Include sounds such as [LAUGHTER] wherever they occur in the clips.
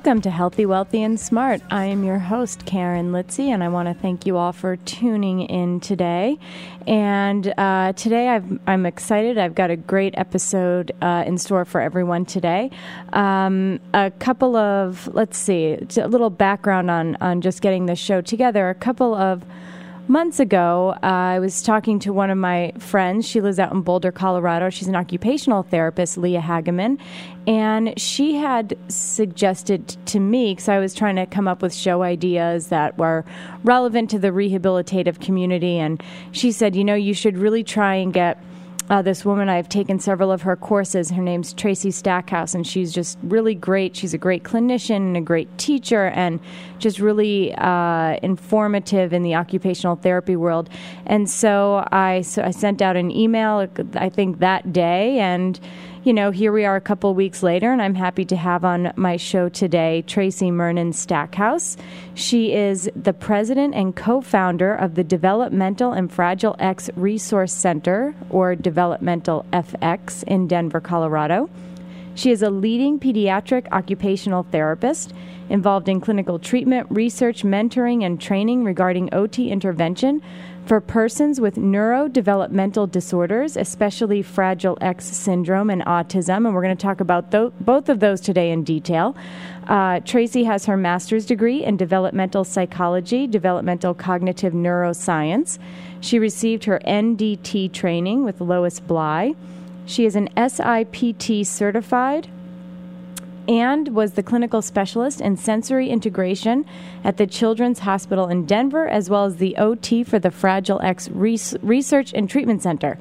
Welcome to Healthy, Wealthy, and Smart. I am your host, Karen Litzy, and I want to thank you all for tuning in today. And uh, today i am excited. I've got a great episode uh, in store for everyone today. Um, a couple of, let's see, a little background on, on just getting this show together. A couple of months ago, uh, I was talking to one of my friends. She lives out in Boulder, Colorado. She's an occupational therapist, Leah Hageman. And she had suggested to me, because I was trying to come up with show ideas that were relevant to the rehabilitative community. And she said, you know, you should really try and get uh, this woman. I've taken several of her courses. Her name's Tracy Stackhouse, and she's just really great. She's a great clinician and a great teacher, and just really uh, informative in the occupational therapy world. And so I, so I sent out an email, I think that day, and you know, here we are a couple weeks later, and I'm happy to have on my show today Tracy Murnan Stackhouse. She is the president and co founder of the Developmental and Fragile X Resource Center, or Developmental FX, in Denver, Colorado. She is a leading pediatric occupational therapist involved in clinical treatment, research, mentoring, and training regarding OT intervention for persons with neurodevelopmental disorders, especially Fragile X syndrome and autism. And we're going to talk about th- both of those today in detail. Uh, Tracy has her master's degree in developmental psychology, developmental cognitive neuroscience. She received her NDT training with Lois Bly. She is an SIPT certified and was the clinical specialist in sensory integration at the Children's Hospital in Denver, as well as the OT for the Fragile X Research and Treatment Center.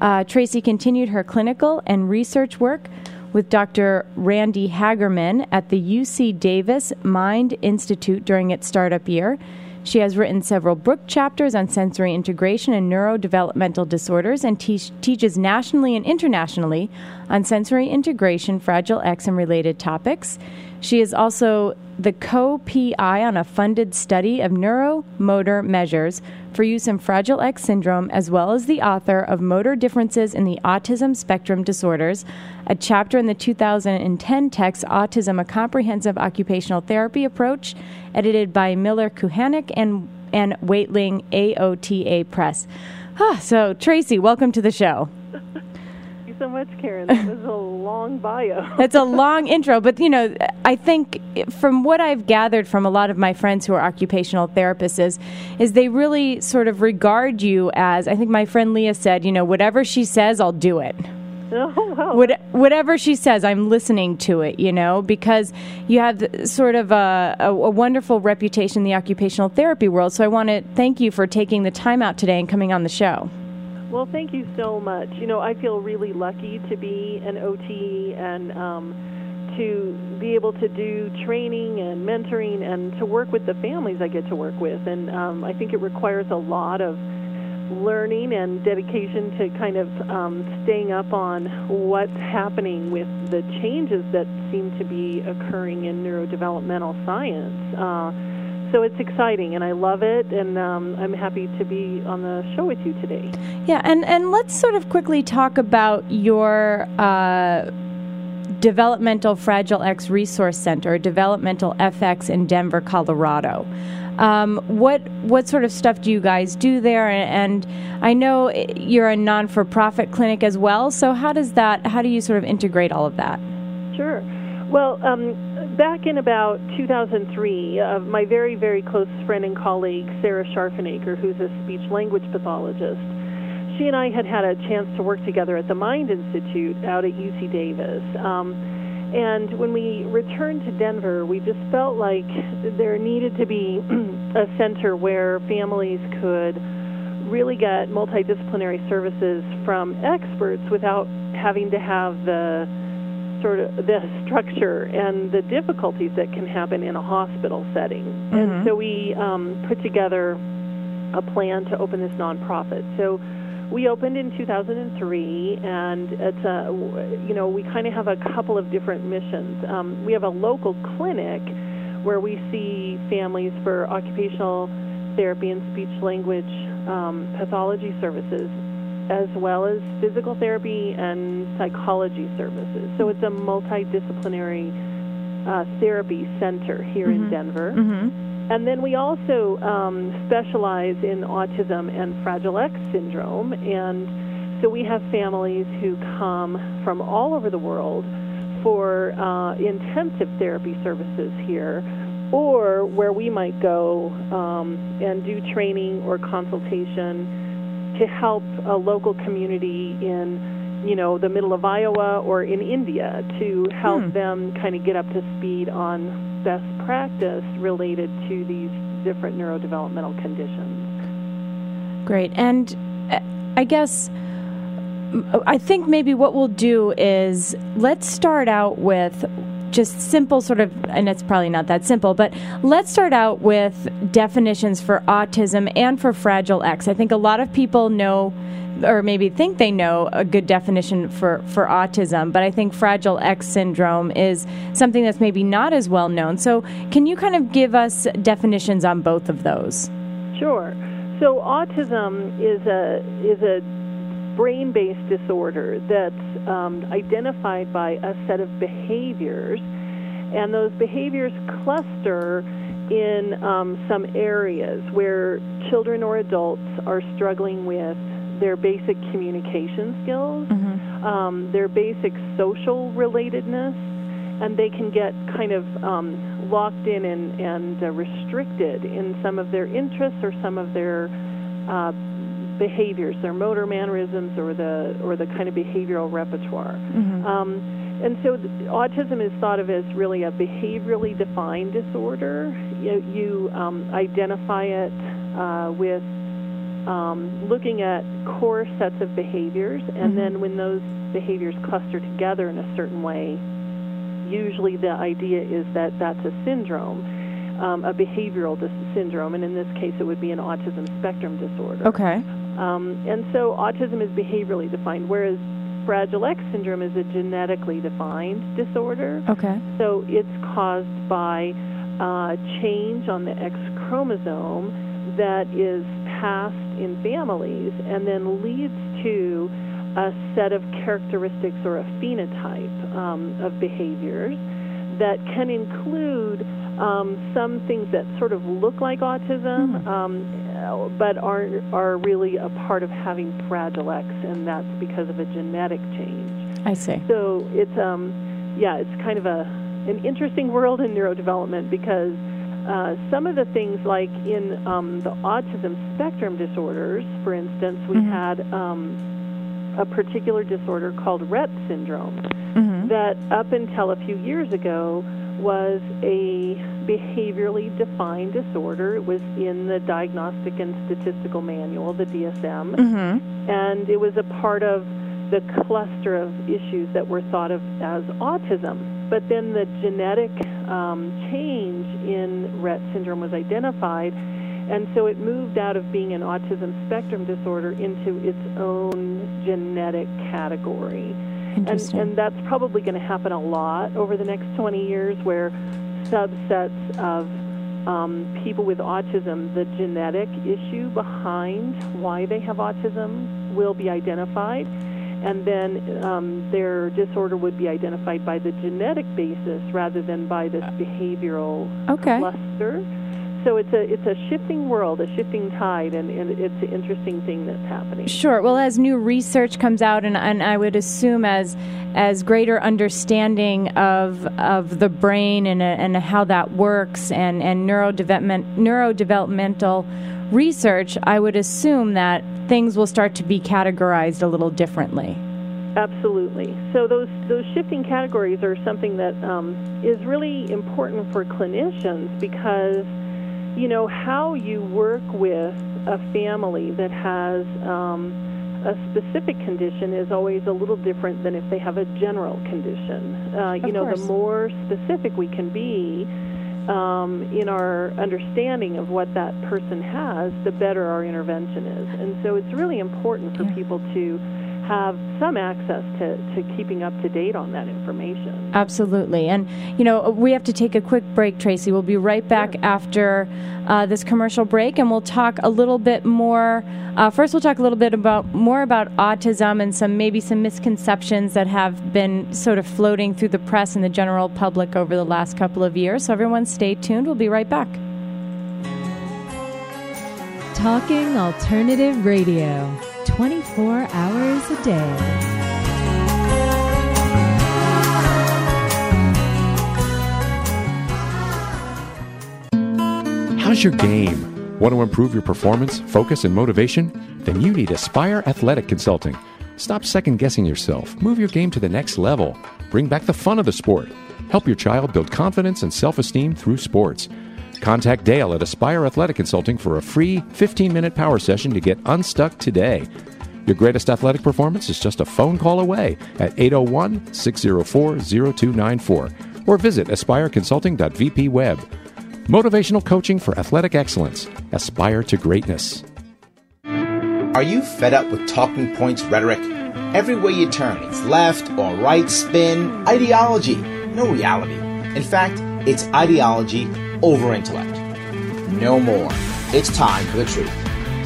Uh, Tracy continued her clinical and research work with Dr. Randi Hagerman at the UC Davis Mind Institute during its startup year. She has written several book chapters on sensory integration and neurodevelopmental disorders and te- teaches nationally and internationally on sensory integration, Fragile X, and related topics. She is also the co PI on a funded study of neuromotor measures for use in Fragile X syndrome, as well as the author of Motor Differences in the Autism Spectrum Disorders, a chapter in the 2010 text Autism, a Comprehensive Occupational Therapy Approach, edited by Miller Kuhaneck and, and Watling AOTA Press. Ah, [SIGHS] so, Tracy, welcome to the show [LAUGHS] so much, Karen. That was a [LAUGHS] long bio. It's a long intro, but you know, I think from what I've gathered from a lot of my friends who are occupational therapists is, is they really sort of regard you as I think my friend Leah said, you know, whatever she says, I'll do it. [LAUGHS] Oh, wow. What, whatever she says, I'm listening to it, you know, because you have sort of a, a, a, wonderful reputation in the occupational therapy world. So I want to thank you for taking the time out today and coming on the show. Well, thank you so much. You know, I feel really lucky to be an OT and um, to be able to do training and mentoring and to work with the families I get to work with. And um, I think it requires a lot of learning and dedication to kind of um, staying up on what's happening with the changes that seem to be occurring in neurodevelopmental science. Uh, so it's exciting and I love it and um, I'm happy to be on the show with you today. Yeah, and, and let's sort of quickly talk about your uh, Developmental Fragile X Resource Center, Developmental FX in Denver, Colorado. Um, what what sort of stuff do you guys do there? And, and I know you're a non for profit clinic as well. So how does that? How do you sort of integrate all of that? Sure. Well, um, back in about 2003, uh, my very, very close friend and colleague, Sarah Scharfenaker, who's a speech language pathologist, she and I had had a chance to work together at the Mind Institute out at UC Davis. Um, and when we returned to Denver, we just felt like there needed to be [CLEARS THROAT] a center where families could really get multidisciplinary services from experts without having to have the sort of the structure and the difficulties that can happen in a hospital setting. Mm-hmm. And so we um, put together a plan to open this nonprofit. So we opened in 2003, and it's a you know we kind of have a couple of different missions. Um, we have a local clinic where we see families for occupational therapy and speech language um, pathology services as well as physical therapy and psychology services. So it's a multidisciplinary uh, Therapy Center here Mm-hmm. in Denver. Mm-hmm. And then we also um, specialize in autism and Fragile X syndrome. And so we have families who come from all over the world for uh, intensive therapy services here, or where we might go um, and do training or consultation to help a local community in, you know, the middle of Iowa or in India to help Hmm. them kind of get up to speed on best practice related to these different neurodevelopmental conditions. Great. And uh, I guess I think maybe what we'll do is let's start out with just simple sort of and it's probably not that simple but let's start out with definitions for autism and for fragile x. I think a lot of people know or maybe think they know a good definition for, for autism but i think fragile x syndrome is something that's maybe not as well known. So can you kind of give us definitions on both of those? Sure. So autism is a is a brain-based disorder that's um, identified by a set of behaviors, and those behaviors cluster in um, some areas where children or adults are struggling with their basic communication skills, um, their basic social relatedness, and they can get kind of um, locked in and, and uh, restricted in some of their interests or some of their uh, behaviors, their motor mannerisms, or the or the kind of behavioral repertoire. Um, and so, autism is thought of as really a behaviorally defined disorder. You, you um, identify it uh, with um, looking at core sets of behaviors, and Mhm. then when those behaviors cluster together in a certain way, usually the idea is that that's a syndrome, um, a behavioral dis- syndrome, and in this case, it would be an autism spectrum disorder. okay Um, and so autism is behaviorally defined, whereas Fragile X syndrome is a genetically defined disorder. okay So it's caused by uh, change on the X chromosome that is passed in families and then leads to a set of characteristics or a phenotype um, of behaviors that can include um, some things that sort of look like autism, Hmm. um, but are are really a part of having Fragile X, and that's because of a genetic change. i see So it's um, yeah, it's kind of a an interesting world in neurodevelopment because uh, some of the things like in um, the autism spectrum disorders, for instance, we Mhm. had um, a particular disorder called Rett syndrome hmm that up until a few years ago was a behaviorally defined disorder. It was in the Diagnostic and Statistical Manual, the DSM hmm and it was a part of the cluster of issues that were thought of as autism. But then the genetic um, change in Rett syndrome was identified, and so it moved out of being an autism spectrum disorder into its own genetic category. And, and that's probably going to happen a lot over the next 20 years, where subsets of um, people with autism, the genetic issue behind why they have autism will be identified, and then um, their disorder would be identified by the genetic basis rather than by this behavioral okay. cluster. So it's a it's a shifting world, a shifting tide, and, and it's an interesting thing that's happening. Sure. Well, as new research comes out, and, and I would assume as as greater understanding of of the brain and and how that works, and and neurodevelopment neurodevelopmental research, I would assume that things will start to be categorized a little differently. Absolutely. So those those shifting categories are something that um, is really important for clinicians because you know how you work with a family that has um, a specific condition is always a little different than if they have a general condition. Uh, you Of know, course. the more specific we can be um, in our understanding of what that person has, the better our intervention is. And so it's really important for Yeah. people to have some access to, to keeping up to date on that information. Absolutely. And, you know, we have to take a quick break, Tracy. We'll be right back sure. after uh, this commercial break, and we'll talk a little bit more. Uh, first, we'll talk a little bit about more about autism and some maybe some misconceptions that have been sort of floating through the press and the general public over the last couple of years. So, everyone, stay tuned. We'll be right back. Talking Alternative Radio, 24 hours a day. How's your game? Want to improve your performance, focus, and motivation? Then you need Aspire Athletic Consulting. Stop second guessing yourself. Move your game to the next level. Bring back the fun of the sport. Help your child build confidence and self esteem through sports. Contact Dale at Aspire Athletic Consulting for a free 15 minute power session to get unstuck today. Your greatest athletic performance is just a phone call away at 801 604 0294 or visit aspireconsulting.vpweb. Motivational coaching for athletic excellence. Aspire to greatness. Are you fed up with talking points rhetoric? Everywhere you turn, it's left or right spin, ideology, no reality. In fact, it's ideology over intellect. No more. It's time for the truth.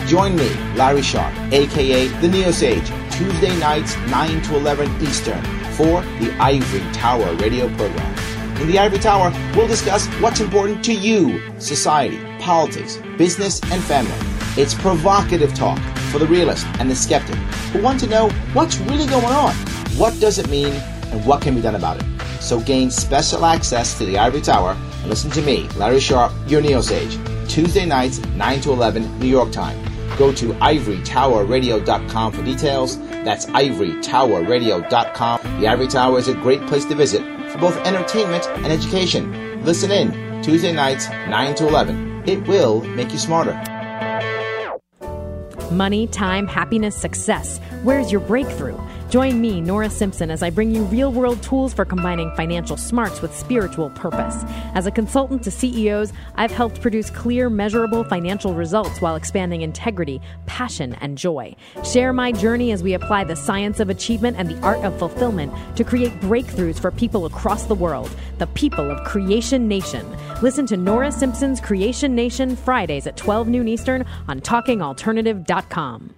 Join me, Larry Sharpe, aka the Neo Sage, Tuesday nights 9 to 11 Eastern for the Ivory Tower radio program. In the Ivory Tower, we'll discuss what's important to you, society, politics, business, and family. It's provocative talk for the realist and the skeptic who want to know what's really going on, what does it mean, and what can be done about it. So gain special access to the Ivory Tower listen to me, Larry Sharpe, your Neo Sage, Tuesday nights, 9 to 11 New York time. Go to ivorytowerradio.com for details. That's ivorytowerradio.com. The Ivory Tower is a great place to visit for both entertainment and education. Listen in Tuesday nights, 9 to 11. It will make you smarter. Money, time, happiness, success. Where's your breakthrough? Join me, Nora Simpson, as I bring you real world tools for combining financial smarts with spiritual purpose. As a consultant to CEOs, I've helped produce clear, measurable financial results while expanding integrity, passion, and joy. Share my journey as we apply the science of achievement and the art of fulfillment to create breakthroughs for people across the world, the people of Creation Nation. Listen to Nora Simpson's Creation Nation Fridays at 12 noon Eastern on TalkingAlternative.com.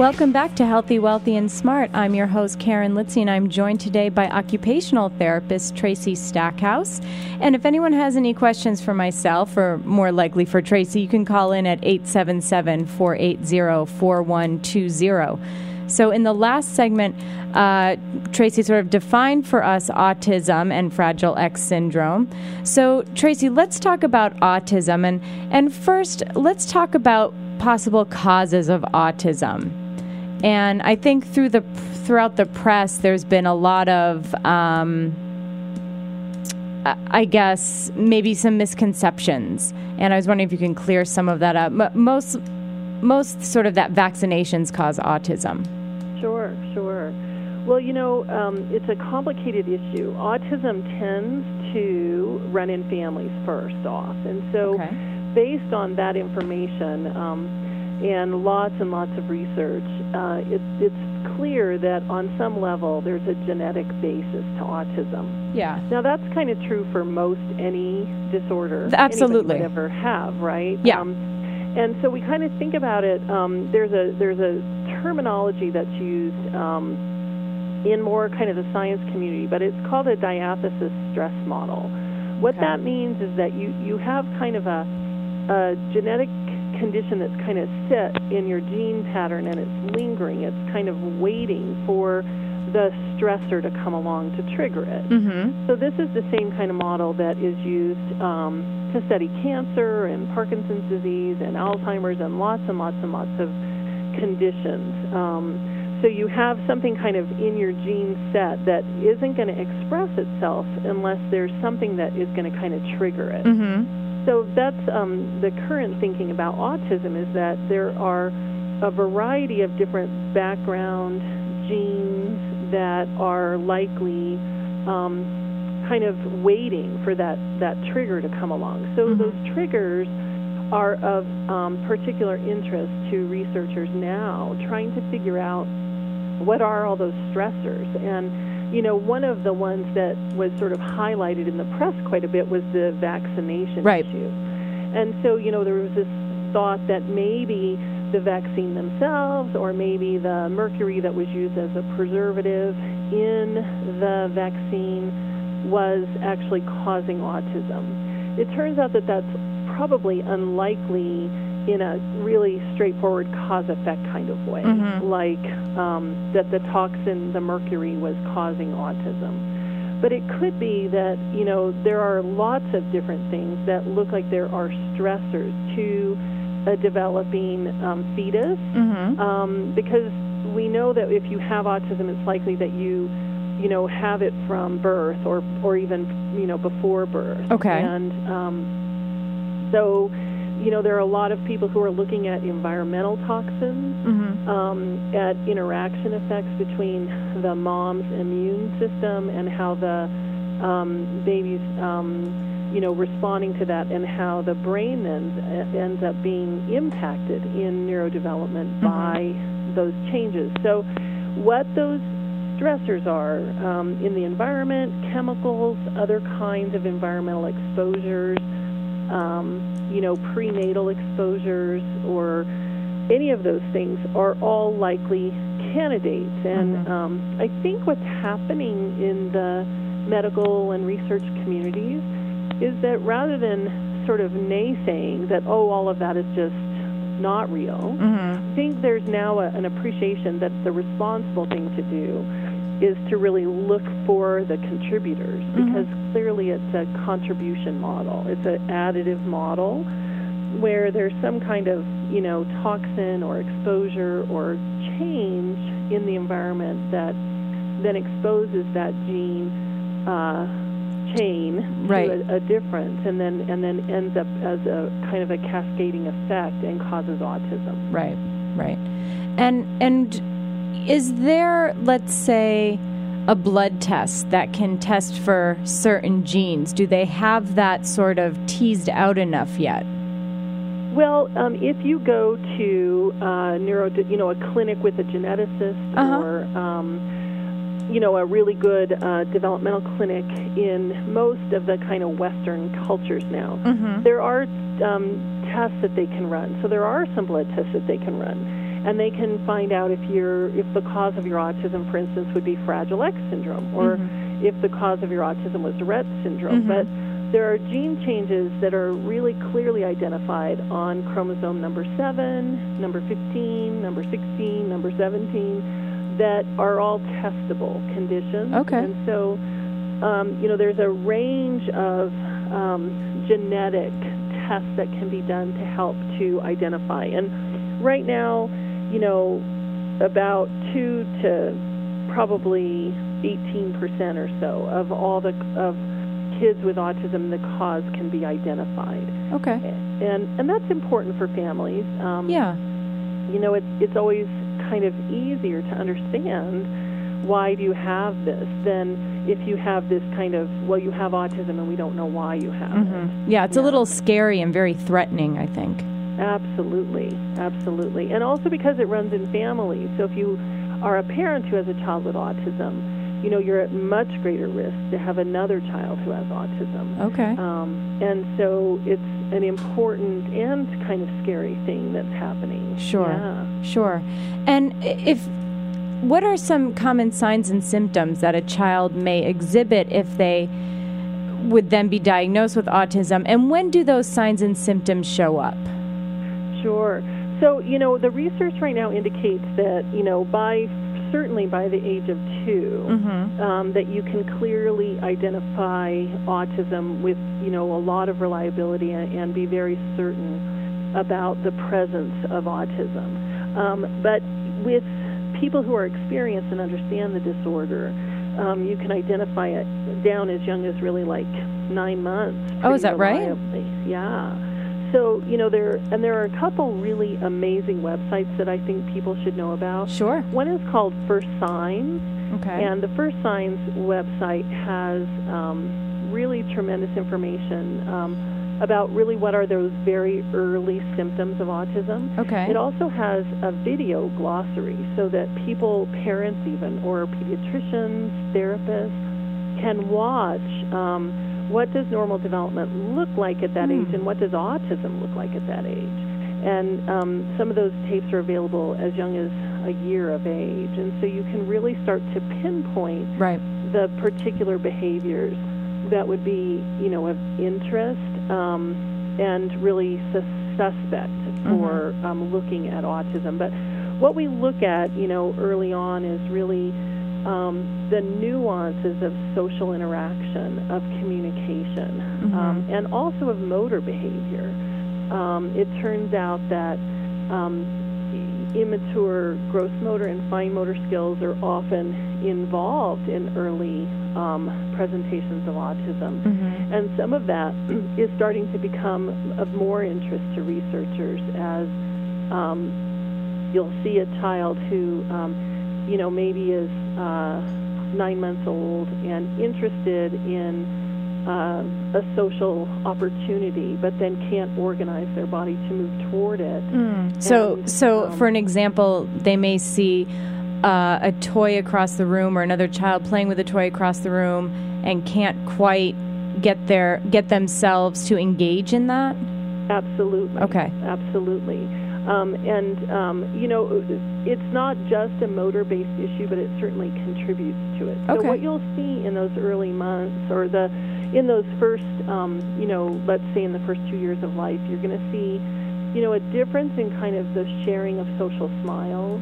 Welcome back to Healthy, Wealthy, and Smart. I'm your host, Karen Litzy, and I'm joined today by occupational therapist Tracy Stackhouse. And if anyone has any questions for myself, or more likely for Tracy, you can call in at 877 480 4120. So, in the last segment, uh, Tracy sort of defined for us autism and Fragile X syndrome. So, Tracy, let's talk about autism. And, and first, let's talk about possible causes of autism. And I think through the throughout the press, there's been a lot of, um, I guess, maybe some misconceptions. And I was wondering if you can clear some of that up. Most most sort of that vaccinations cause autism. Sure, sure. Well, you know, um, it's a complicated issue. Autism tends to run in families first off, and so okay. based on that information. Um, and lots and lots of research, uh, it, it's clear that on some level there's a genetic basis to autism. Yeah. Now that's kind of true for most any disorder. Absolutely. Would ever have, right? Yeah. Um, and so we kind of think about it. Um, there's a there's a terminology that's used um, in more kind of the science community, but it's called a diathesis stress model. What okay. that means is that you you have kind of a, a genetic condition that's kind of set in your gene pattern and it's lingering. It's kind of waiting for the stressor to come along to trigger it. Mm-hmm. So this is the same kind of model that is used um, to study cancer and Parkinson's disease and Alzheimer's and lots and lots and lots of conditions. Um, so you have something kind of in your gene set that isn't going to express itself unless there's something that is going to kind of trigger it. Mm-hmm. So that's um, the current thinking about autism is that there are a variety of different background genes that are likely um, kind of waiting for that, that trigger to come along. So Mhm. those triggers are of um, particular interest to researchers now, trying to figure out what are all those stressors. And, you know, one of the ones that was sort of highlighted in the press quite a bit was the vaccination Right. issue. And so, you know, there was this thought that maybe the vaccine themselves or maybe the mercury that was used as a preservative in the vaccine was actually causing autism. It turns out that that's probably unlikely in a really straightforward cause effect kind of way, Mhm. like um, that the toxin, the mercury, was causing autism. But it could be that, you know, there are lots of different things that look like there are stressors to a developing um, fetus Mm-hmm. um, because we know that if you have autism, it's likely that you, you know, have it from birth or or even you know before birth. Okay. And um, so, you know, there are a lot of people who are looking at environmental toxins, Mm-hmm. um, at interaction effects between the mom's immune system and how the um, baby's, um, you know, responding to that, and how the brain then uh, ends up being impacted in neurodevelopment by those changes. So, what those stressors are um, in the environment, chemicals, other kinds of environmental exposures, um, you know, prenatal exposures, or any of those things are all likely candidates. And Mhm. um, I think what's happening in the medical and research communities is that rather than sort of naysaying that, oh, all of that is just not real, Mm-hmm. I think there's now a, an appreciation that the responsible thing to do is to really look for the contributors Mhm. because clearly it's a contribution model. It's an additive model where there's some kind of, you know, toxin or exposure or change in the environment that then exposes that gene uh, chain Right. to a, a difference and then and then ends up as a kind of a cascading effect and causes autism. Right, right. And and is there, let's say, a blood test that can test for certain genes? Do they have that sort of teased out enough yet? Well, um, if you go to uh, neuro, you know, a clinic with a geneticist Uh-huh. or um, you know, a really good uh, developmental clinic in most of the kind of Western cultures now. Mm-hmm. There are um, tests that they can run. So there are some blood tests that they can run, and they can find out if you're if the cause of your autism, for instance, would be Fragile X syndrome, or Mhm. if the cause of your autism was Rett syndrome. Mhm. But there are gene changes that are really clearly identified on chromosome number 7, number 15, number 16, number 17 that are all testable conditions. Okay. And so, um, you know, there's a range of um, genetic tests that can be done to help to identify. And right now, you know, about 2 to probably 18% or so of all the of kids with autism, the cause can be identified, Okay. and and that's important for families. Um, Yeah. you know, it's it's always kind of easier to understand why do you have this than if you have this kind of well, you have autism and we don't know why you have it. hmm Yeah, it's a little scary and very threatening, I think. Absolutely, absolutely. And also because it runs in families. So if you are a parent who has a child with autism, you know, you're at much greater risk to have another child who has autism. Okay. Um, and so it's an important and kind of scary thing that's happening. Sure. Yeah. Sure. And if what are some common signs and symptoms that a child may exhibit if they would then be diagnosed with autism and when do those signs and symptoms show up? Sure. So, you know, the research right now indicates that, you know, by certainly by the age of 2 Mm-hmm. um, that you can clearly identify autism with you know a lot of reliability and, and be very certain about the presence of autism. Um, but with people who are experienced and understand the disorder, um, you can identify it down as young as really like nine months. Oh, is that right? Yeah. So you know there and there are a couple really amazing websites that I think people should know about. Sure. One is called First Signs. Okay. And the First Signs website has um, really tremendous information um, about really what are those very early symptoms of autism. okay. It also has a video glossary so that people, parents even, or pediatricians, therapists, can watch um, what does normal development look like at that Hmm. age and what does autism look like at that age. And um, some of those tapes are available as young as a year of age. And so you can really start to pinpoint right. the particular behaviors that would be, you know, of interest um, and really sus- suspect for um, looking at autism. But what we look at, you know, early on is really um, the nuances of social interaction, of communication, um, and also of motor behavior. Um, it turns out that um, immature gross motor and fine motor skills are often involved in early um, presentations of autism. Mm-hmm. And some of that [CLEARS THROAT] is starting to become of more interest to researchers as um, you'll see a child who, um, you know, maybe is uh, nine months old and interested in uh, a social opportunity, but then can't organize their body to move toward it. So, And, so um, for an example, they may see uh, a toy across the room or another child playing with a toy across the room and can't quite get their get themselves to engage in that. Absolutely. Okay. Absolutely. Um, and, um, you know, it's not just a motor based issue, but it certainly contributes to it. Okay. So, what you'll see in those early months or the in those first, um, you know, let's say in the first two years of life, you're going to see, you know, a difference in kind of the sharing of social smiles,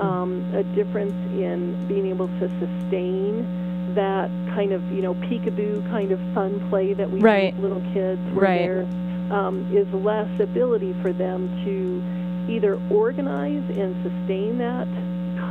um, a difference in being able to sustain that kind of, you know, peekaboo kind of fun play that we Right. do with little kids, where Right. there um, is less ability for them to either organize and sustain that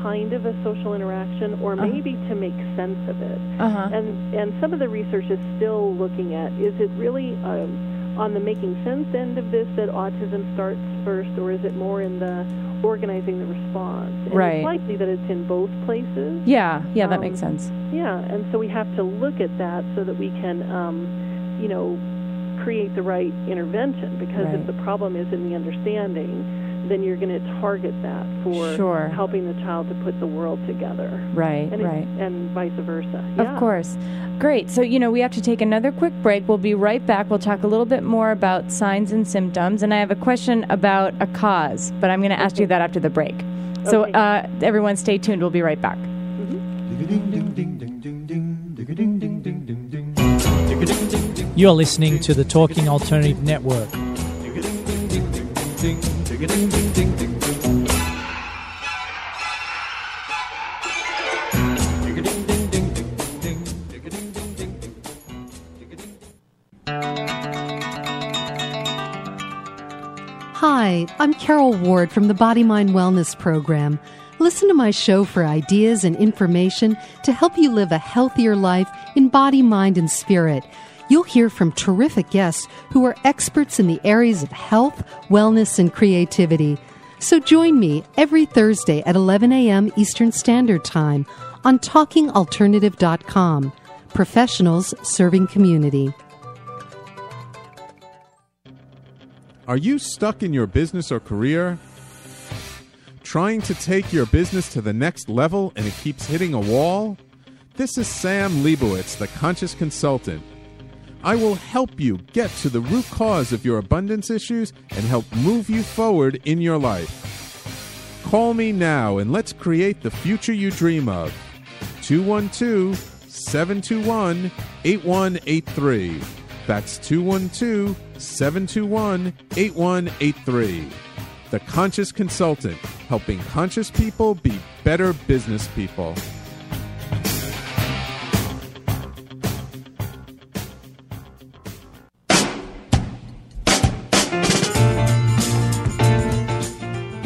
kind of a social interaction, or maybe to make sense of it. Uh huh. And and some of the research is still looking at is it really um, on the making sense end of this that autism starts first, or is it more in the organizing the response? And Right. It's likely that it's in both places. Yeah. Yeah. That Um, makes sense. Yeah, and so we have to look at that so that we can, um, you know, create the right intervention. Because Right. if the problem is in the understanding, then you're going to target that for Sure. helping the child to put the world together, Right. and it- right. and vice versa. Of course. Great. So, you know, we have to take another quick break. We'll be right back. We'll talk a little bit more about signs and symptoms. And I have a question about a cause, but I'm going to ask you that after the break. So, Okay. uh, everyone stay tuned. We'll be right back. You're listening to the Talking Alternative Network. Hi, I'm Carol Ward from the Body Mind Wellness Program. Listen to my show for ideas and information to help you live a healthier life in body, mind, and spirit. You'll hear from terrific guests who are experts in the areas of health, wellness, and creativity. So join me every Thursday at 11 a.m. Eastern Standard Time on TalkingAlternative.com. Professionals serving community. Are you stuck in your business or career? Trying to take your business to the next level and it keeps hitting a wall? This is Sam Leibowitz, the Conscious Consultant. I will help you get to the root cause of your abundance issues and help move you forward in your life. Call me now and let's create the future you dream of. 212 721 8183. That's 212 721 8183. The Conscious Consultant. helping conscious people be better business people.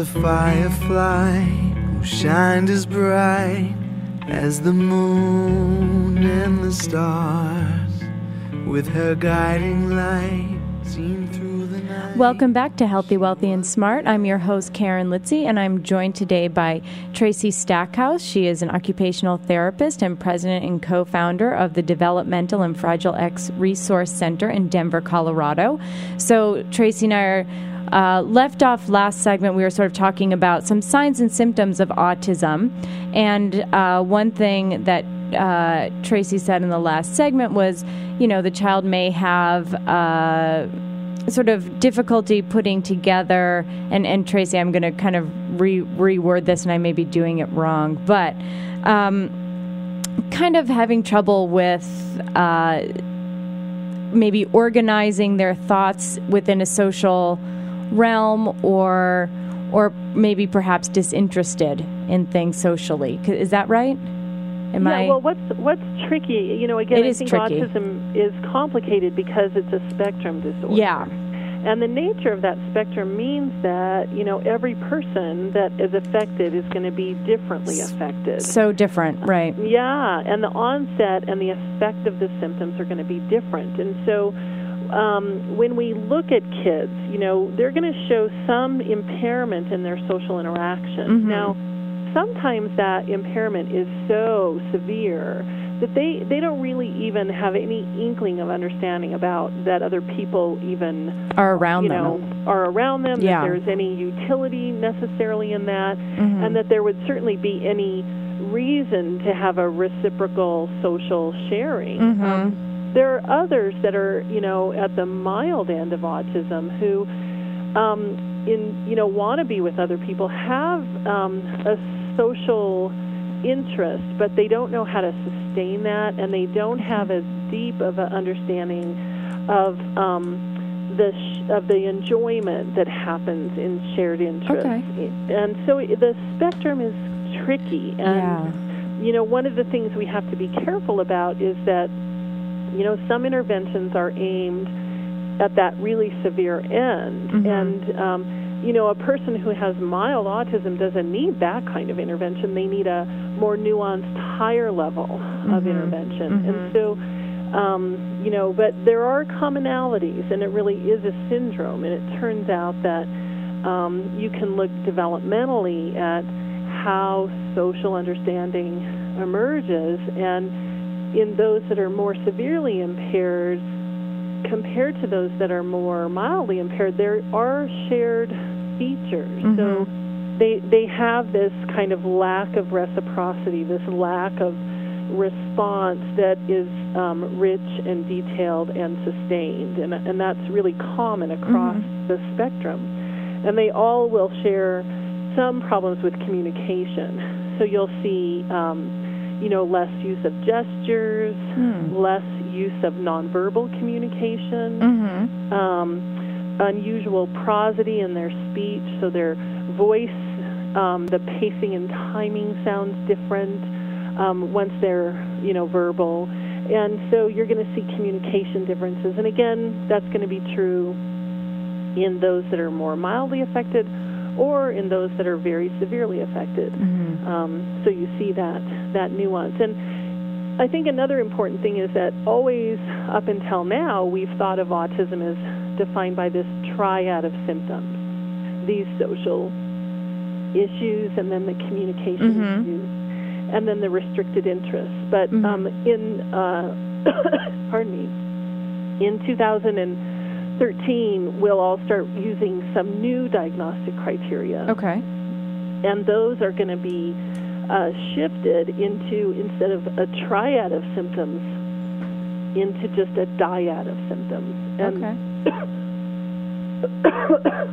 A firefly who shined as bright as the moon and the stars, with her guiding light seen through the night. Welcome back to Healthy, Wealthy, and Smart. I'm your host, Karen Litzy, and I'm joined today by Tracy Stackhouse. She is an occupational therapist and president and co founder of the Developmental and Fragile X Resource Center in Denver, Colorado. So, Tracy and I are. Uh, left off last segment, we were sort of talking about some signs and symptoms of autism. And uh, one thing that uh, Tracy said in the last segment was, you know, the child may have uh, sort of difficulty putting together and, and Tracy I'm going to kind of re- reword this and I may be doing it wrong but um, kind of having trouble with uh, maybe organizing their thoughts within a social realm or or maybe perhaps disinterested in things socially is that right Am yeah, I? well, what's what's tricky? You know, again, I think tricky. autism is complicated because it's a spectrum disorder. Yeah. And the nature of that spectrum means that you know every person that is affected is going to be differently affected. so different, right? Yeah, and the onset and the effect of the symptoms are going to be different. And so um, when we look at kids, you know, they're going to show some impairment in their social interaction. Mhm. Now, sometimes that impairment is so severe that they, they don't really even have any inkling of understanding about that other people even Are around you them. know are around them Yeah. that there's any utility necessarily in that Mhm. and that there would certainly be any reason to have a reciprocal social sharing Mhm. um, there are others that are you know at the mild end of autism who um, in you know want to be with other people have um, a social interest but they don't know how to sustain that and they don't have as deep of an understanding of um, the sh- of the enjoyment that happens in shared interest Okay. and so the spectrum is tricky and you know one of the things we have to be careful about is that you know some interventions are aimed at that really severe end. Mhm. and um, you know a person who has mild autism doesn't need that kind of intervention. They need a more nuanced higher level of Mhm. intervention. And so um, you know but there are commonalities and it really is a syndrome. And it turns out that um, you can look developmentally at how social understanding emerges. And in those that are more severely impaired compared to those that are more mildly impaired there are shared features. So they they have this kind of lack of reciprocity this lack of response that is um, rich and detailed and sustained. And and that's really common across the spectrum. And they all will share some problems with communication. So you'll see um, you know less use of gestures Hmm. less use of nonverbal communication Mhm. um, unusual prosody in their speech, so their voice, um, the pacing and timing sounds different um, once they're, you know, verbal. And so you're going to see communication differences. And again, that's going to be true in those that are more mildly affected or in those that are very severely affected. Mhm. Um, so you see that that nuance. And I think another important thing is that always up until now we've thought of autism as defined by this triad of symptoms. These social issues, and then the communication Mhm. issues, and then the restricted interests. But Mhm. um, in uh, [COUGHS] pardon me, in 2013, we'll all start using some new diagnostic criteria Okay. and those are going to be uh, shifted into instead of a triad of symptoms into just a dyad of symptoms. And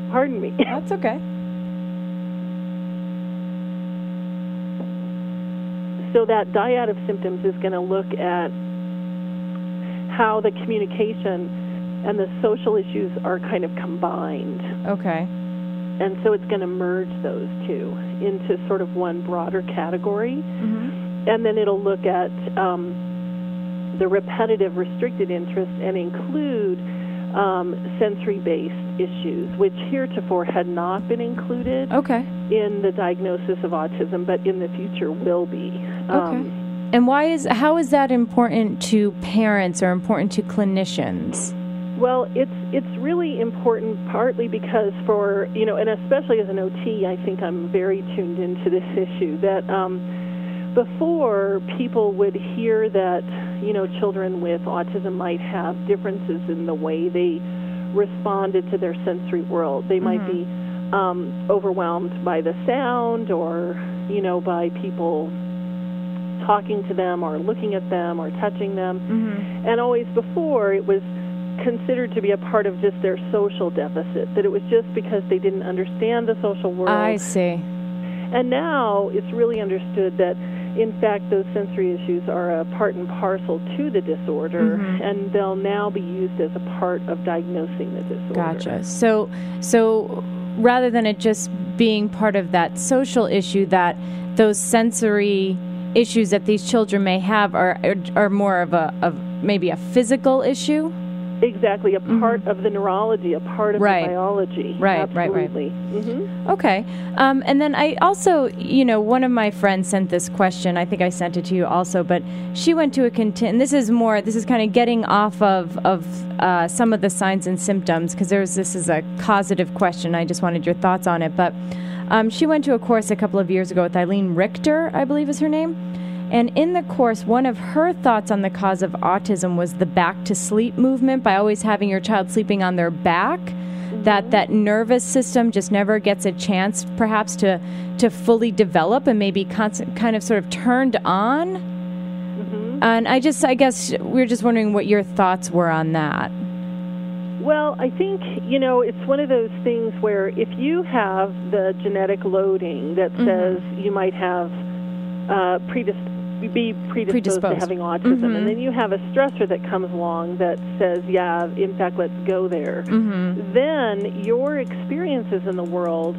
[COUGHS] pardon me. [LAUGHS] That's okay. So that dyad of symptoms is going to look at how the communication and the social issues are kind of combined. Okay. And so it's going to merge those two into sort of one broader category. Mm-hmm. And then it'll look at um, the repetitive restricted interest and include um, sensory based issues, which heretofore had not been included Okay. in the diagnosis of autism, but in the future will be. Um, And why is how is that important to parents or important to clinicians? Well, it's it's really important partly because for you know, and especially as an OT, I think I'm very tuned into this issue that um, before people would hear that you know children with autism might have differences in the way they responded to their sensory world. They might be um, overwhelmed by the sound, or you know, by people talking to them, or looking at them, or touching them. Mm-hmm. And always before, it was considered to be a part of just their social deficit, that it was just because they didn't understand the social world. I see. And now it's really understood that, in fact, those sensory issues are a part and parcel to the disorder, Mhm. and they'll now be used as a part of diagnosing the disorder. Gotcha. So so rather than it just being part of that social issue that those sensory issues that these children may have are are, are more of a of maybe a physical issue. Exactly, a part of the neurology, a part of Mm-hmm. Right. the biology. Right, right, right. Absolutely. Mm-hmm. Okay. Um, and then I also, you know, one of my friends sent this question. I think I sent it to you also, but she went to a content. And this is more. This is kind of getting off of of uh, some of the signs and symptoms because there's this is a causative question. I just wanted your thoughts on it. But um, she went to a course a couple of years ago with Eileen Richter, I believe is her name. And in the course, one of her thoughts on the cause of autism was the back to sleep movement by always having your child sleeping on their back. That that nervous system just never gets a chance, perhaps, to to fully develop and maybe constant, kind of sort of turned on. And I just, I guess, we are just wondering what your thoughts were on that. Well, I think, you know, it's one of those things where if you have the genetic loading that Mhm. says you might have uh, predis- be predisposed, Predisposed. to having autism, Mhm. and then you have a stressor that comes along that says, yeah, in fact, let's go there, Mm-hmm. then your experiences in the world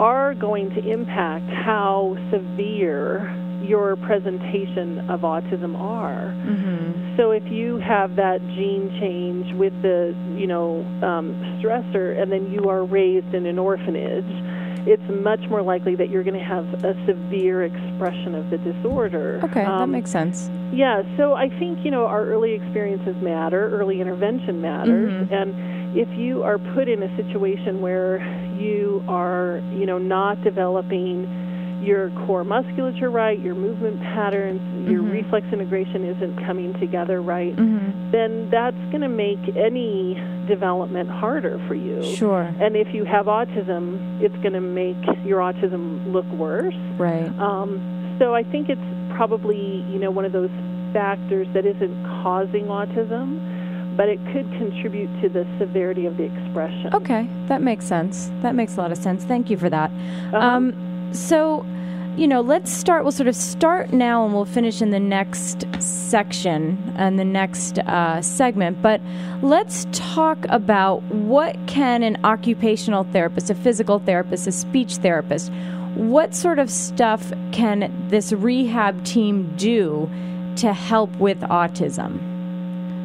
are going to impact how severe your presentation of autism are. Mm-hmm. So if you have that gene change with the, you know, um, stressor, and then you are raised in an orphanage, it's much more likely that you're going to have a severe expression of the disorder. Okay, that Um, makes sense. yeah, so I think, you know, our early experiences matter, early intervention matters, Mhm. and if you are put in a situation where you are, you know, not developing your core musculature right, your movement patterns, your Mhm. reflex integration isn't coming together right, Mm-hmm. then that's going to make any development harder for you. Sure. And if you have autism, it's going to make your autism look worse. Right. Um, so I think it's probably you know one of those factors that isn't causing autism, but it could contribute to the severity of the expression. Okay, that makes sense. That makes a lot of sense. Thank you for that. Uh-huh. Um, so, you know, let's start. We'll sort of start now, and we'll finish in the next section and the next uh, segment. But let's talk about what can an occupational therapist, a physical therapist, a speech therapist, what sort of stuff can this rehab team do to help with autism?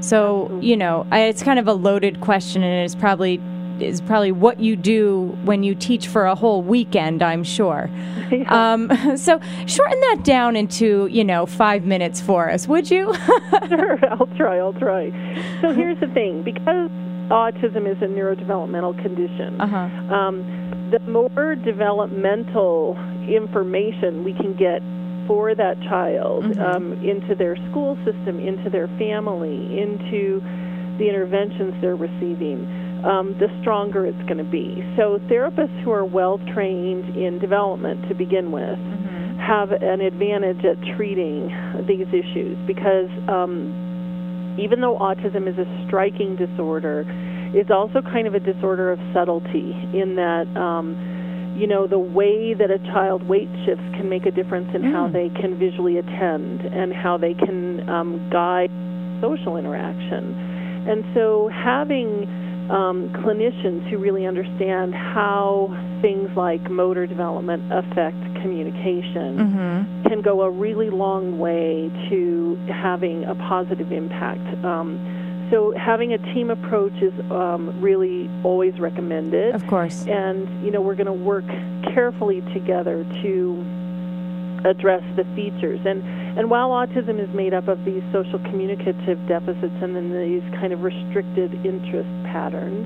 So, you know, I, it's kind of a loaded question, and it's probably is probably what you do when you teach for a whole weekend. I'm sure. [LAUGHS] Um, [LAUGHS] so, shorten that down into you know five minutes for us, would you? sure, [LAUGHS] I'll try. I'll try. So here's the thing: because autism is a neurodevelopmental condition. Uh-huh. Um, the more developmental information we can get for that child Mhm. um, into their school system, into their family, into the interventions they're receiving, um, the stronger it's going to be. So, therapists who are well trained in development to begin with Mm-hmm. have an advantage at treating these issues because um, even though autism is a striking disorder, it's also kind of a disorder of subtlety in that. Um, you know, the way that a child weight shifts can make a difference in how Mm. they can visually attend and how they can um, guide social interaction. And so having um, clinicians who really understand how things like motor development affect communication Mm-hmm. can go a really long way to having a positive impact. Um, so having a team approach is um, really always recommended. Of course. And you know we're going to work carefully together to address the features. And and while autism is made up of these social communicative deficits and then these kind of restricted interest patterns,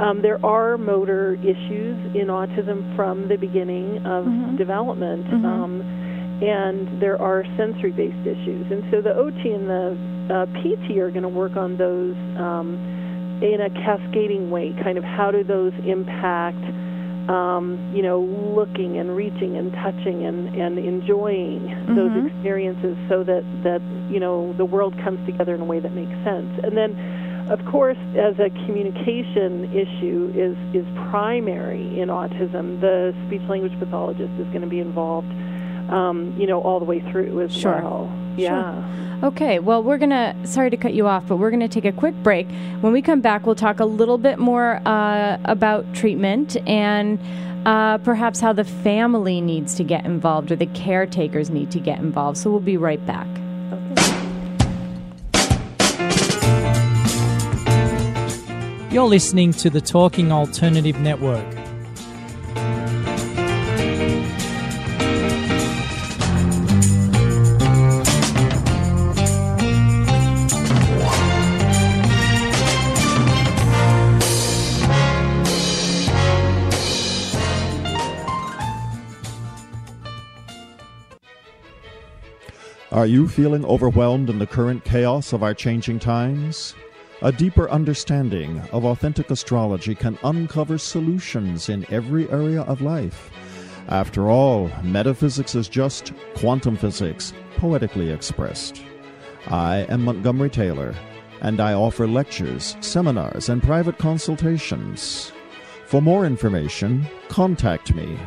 um, there are motor issues in autism from the beginning of Mhm. development. Mhm. Um, and there are sensory based issues. And so the OT and the uh, PT are going to work on those um, in a cascading way. Kind of how do those impact, um, you know, looking and reaching and touching and, and enjoying those Mhm. experiences so that, that, you know, the world comes together in a way that makes sense. And then, of course, as a communication issue is, is primary in autism, the speech language pathologist is going to be involved um, you know, all the way through as Sure. well. Yeah. Okay, well, we're going to, sorry to cut you off, but we're going to take a quick break. When we come back, we'll talk a little bit more uh, about treatment and uh, perhaps how the family needs to get involved or the caretakers need to get involved. So we'll be right back. Okay. You're listening to the Talking Alternative Network. Are you feeling overwhelmed in the current chaos of our changing times? A deeper understanding of authentic astrology can uncover solutions in every area of life. After all, metaphysics is just quantum physics, poetically expressed. I am Montgomery Taylor, and I offer lectures, seminars, and private consultations. For more information, contact me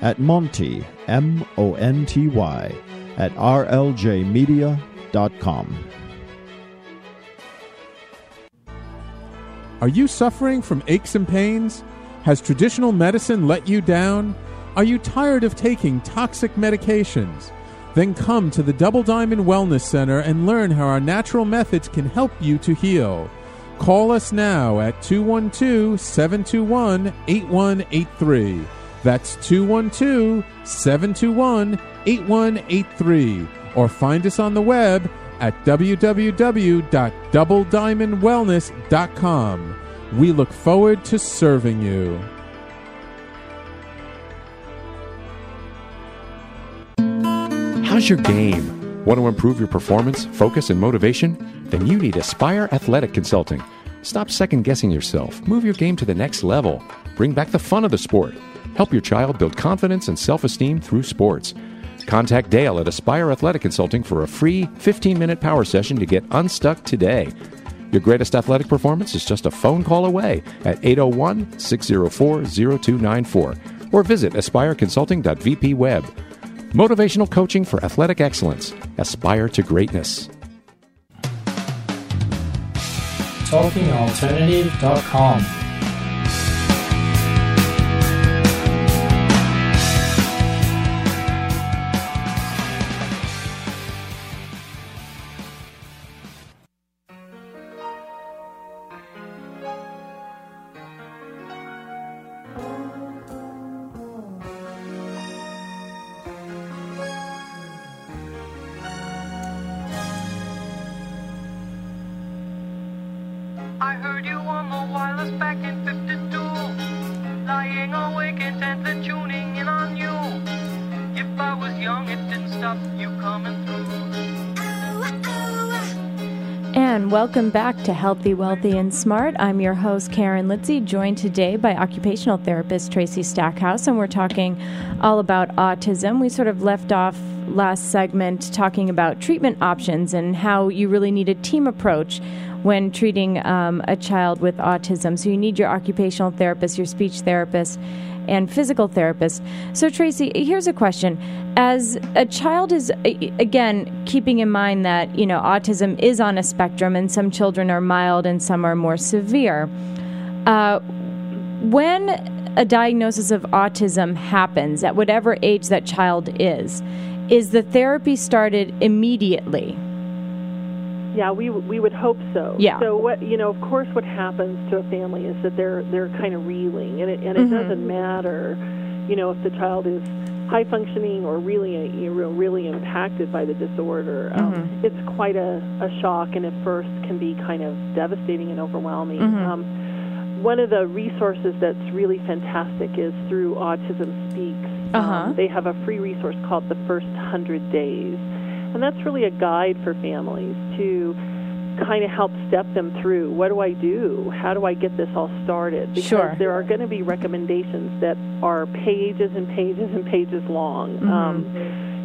at Monty, M O N T Y, at rljmedia.com. Are you suffering from aches and pains? Has traditional medicine let you down? Are you tired of taking toxic medications? Then come to the Double Diamond Wellness Center and learn how our natural methods can help you to heal. Call us now at 212 721 8183. That's 212 721 8183. Or find us on the web at www.doublediamondwellness.com. We look forward to serving you. How's your game? Want to improve your performance, focus, and motivation? Then you need Aspire Athletic Consulting. Stop second guessing yourself. Move your game to the next level. Bring back the fun of the sport. Help your child build confidence and self esteem through sports. Contact Dale at Aspire Athletic Consulting for a free 15 minute power session to get unstuck today. Your greatest athletic performance is just a phone call away at 801 604 0294 or visit aspireconsulting.vpweb. Motivational coaching for athletic excellence. Aspire to greatness. TalkingAlternative.com. back in 52. Lying awake intently tuning in on you. If I was young, it didn't stop you coming through. And welcome back to Healthy, Wealthy, and Smart. I'm your host, Karen Litzy, joined today by occupational therapist Tracy Stackhouse, and we're talking all about autism. We sort of left off last segment talking about treatment options and how you really need a team approach when treating um, a child with autism. So you need your occupational therapist, your speech therapist, and physical therapist. So, Tracy, here's a question. As a child is, again, keeping in mind that, you know, autism is on a spectrum and some children are mild and some are more severe. Uh, when a diagnosis of autism happens, at whatever age that child is, is the therapy started immediately? Yeah, we we would hope so. Yeah. So what you know, of course, what happens to a family is that they're they're kind of reeling, and it and it Mhm. doesn't matter, you know, if the child is high functioning or really really impacted by the disorder. Um, Mhm. it's quite a, a shock, and at first can be kind of devastating and overwhelming. Mhm. Um, one of the resources that's really fantastic is through Autism Speaks. Uh-huh. Um, they have a free resource called The First Hundred Days. And that's really a guide for families to kind of help step them through. What do I do? How do I get this all started? Because Sure. there are going to be recommendations that are pages and pages and pages long. Mhm. Um,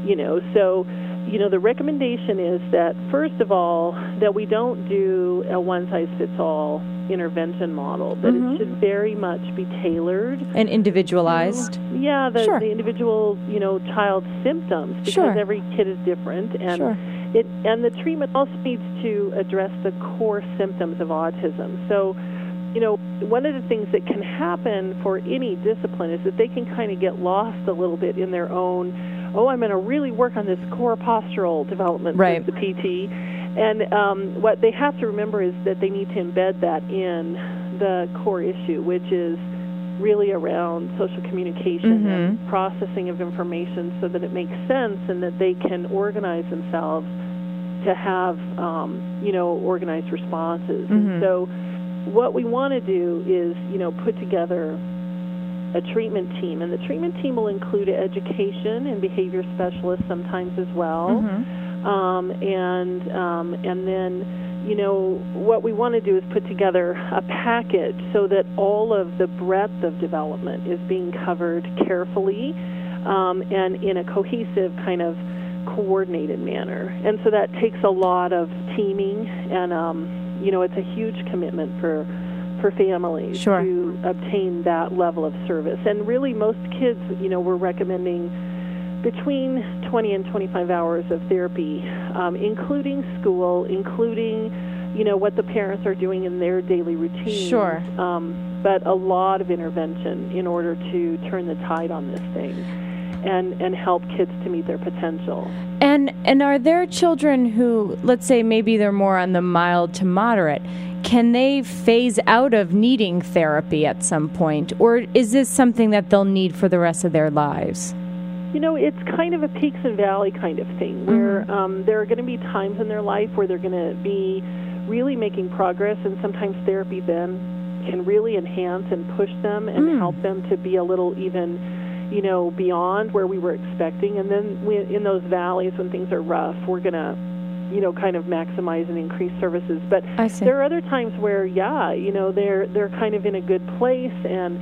you know, so you know the recommendation is that first of all that we don't do a one size fits all intervention model. That Mhm. it should very much be tailored And individualized? yeah, the, Sure. the individual, you know, child's symptoms because Sure. every kid is different, and Sure. it and the treatment also needs to address the core symptoms of autism. So, you know, one of the things that can happen for any discipline is that they can kind of get lost a little bit in their own. Oh, I'm going to really work on this core postural development, Right. the PT. And um, what they have to remember is that they need to embed that in the core issue, which is really around social communication and processing of information so that it makes sense and that they can organize themselves to have, um, you know, organized responses. Mhm. And so what we want to do is, you know, put together a treatment team, and the treatment team will include education and behavior specialists sometimes as well Mhm. Um, and um, and then you know what we want to do is put together a package so that all of the breadth of development is being covered carefully um, and in a cohesive kind of coordinated manner and so that takes a lot of teaming and um, you know it's a huge commitment for for families Sure. to obtain that level of service and really most kids you know we're recommending between 20 and 25 hours of therapy, um, including school, including, you know, what the parents are doing in their daily routine. Sure. Um, but a lot of intervention in order to turn the tide on this thing and, and help kids to meet their potential. And and are there children who, let's say, maybe they're more on the mild to moderate? Can they phase out of needing therapy at some point, or is this something that they'll need for the rest of their lives? You know, it's kind of a peaks and valley kind of thing where um, there are going to be times in their life where they're going to be really making progress, and sometimes therapy then can really enhance and push them and Mm. help them to be a little even, you know, beyond where we were expecting. And then we, in those valleys when things are rough, we're going to, you know, kind of maximize and increase services. But there are other times where, yeah, you know, they're they're kind of in a good place and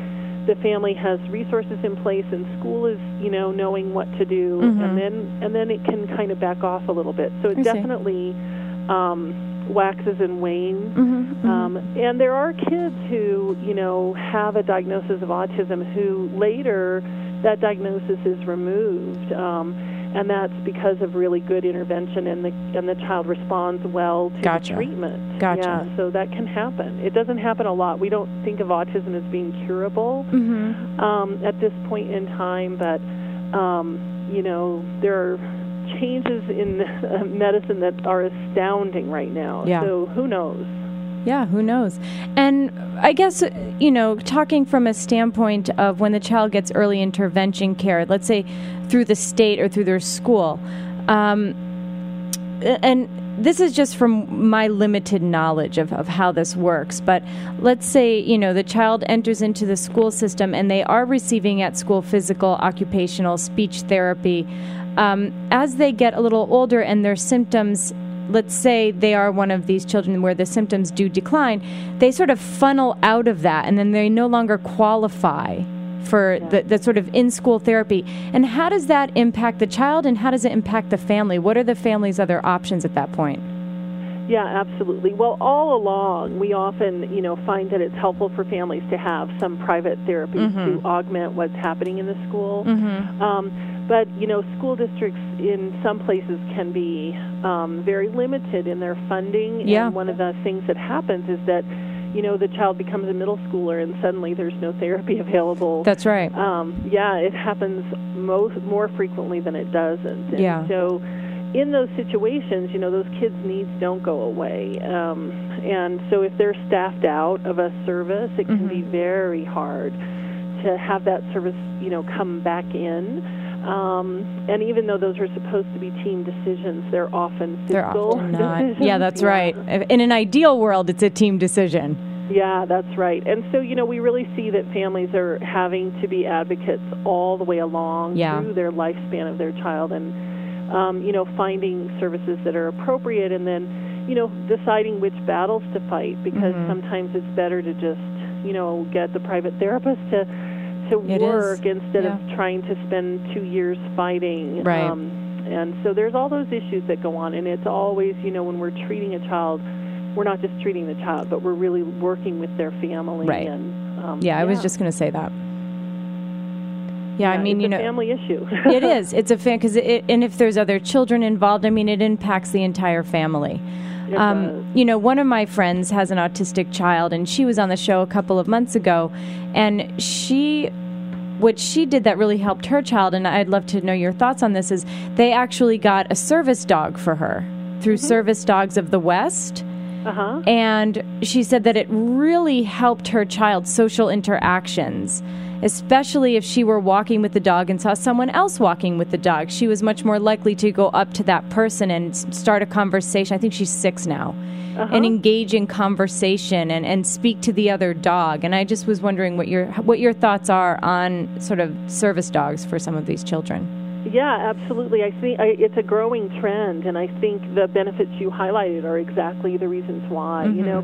the family has resources in place and school is you know knowing what to do Mhm. and then and then it can kind of back off a little bit so it I definitely um waxes and wanes Mhm, mhm. um and there are kids who you know have a diagnosis of autism who later that diagnosis is removed um and that's because of really good intervention and the and the child responds well to Gotcha. the treatment Gotcha. yeah so that can happen it doesn't happen a lot we don't think of autism as being curable Mhm. um, at this point in time, but um, you know there are changes in [LAUGHS] medicine that are astounding right now. Yeah. So who knows? Yeah, who knows? And I guess, you know, talking from a standpoint of when the child gets early intervention care, let's say through the state or through their school, um, and this is just from my limited knowledge of, of how this works, but let's say, you know, the child enters into the school system and they are receiving at school physical, occupational, speech therapy. Um, as they get a little older and their symptoms let's say they are one of these children where the symptoms do decline, they sort of funnel out of that and then they no longer qualify for the, the sort of in school therapy. And how does that impact the child and how does it impact the family? What are the family's other options at that point? Yeah, absolutely. Well, all along, we often, you know, find that it's helpful for families to have some private therapy Mhm. to augment what's happening in the school. Mhm. Um, but you know, school districts in some places can be um, very limited in their funding. Yeah. And one of the things that happens is that, you know, the child becomes a middle schooler and suddenly there's no therapy [LAUGHS] available. That's right. Um, yeah, it happens most more frequently than it doesn't. And Yeah. So, in those situations, you know, those kids' needs don't go away. Um, and so, if they're staffed out of a service, it can be very hard to have that service, you know, come back in. Um, and even though those are supposed to be team decisions, they're often They're often not. decisions. [LAUGHS] Yeah, that's Yeah. right. In an ideal world, it's a team decision. Yeah, that's right. And so, you know, we really see that families are having to be advocates all the way along Yeah. through their lifespan of their child and, um, you know, finding services that are appropriate and then, you know, deciding which battles to fight because Mhm. sometimes it's better to just, you know, get the private therapist to to It is. work instead Yeah. of trying to spend two years fighting. Right. Um, and so there's all those issues that go on, and it's always, you know, when we're treating a child, we're not just treating the child, but we're really working with their family. Right. And um, Yeah, I was just going to say that. Yeah, I mean, it's you a know, family issue. [LAUGHS] it [LAUGHS] is. It's a fan because it, and if there's other children involved, I mean, it impacts the entire family. Um, you know, one of my friends has an autistic child, and she was on the show a couple of months ago, and she. What she did that really helped her child, and I'd love to know your thoughts on this, is they actually got a service dog for her through Service Dogs of the West. Uh-huh. And she said that it really helped her child's social interactions, especially if she were walking with the dog and saw someone else walking with the dog. She was much more likely to go up to that person and start a conversation. I think she's six now. Uh-huh. And engage in conversation and, and speak to the other dog. And I just was wondering what your what your thoughts are on sort of service dogs for some of these children. Yeah, absolutely. I think I, it's a growing trend, and I think the benefits you highlighted are exactly the reasons why. You know,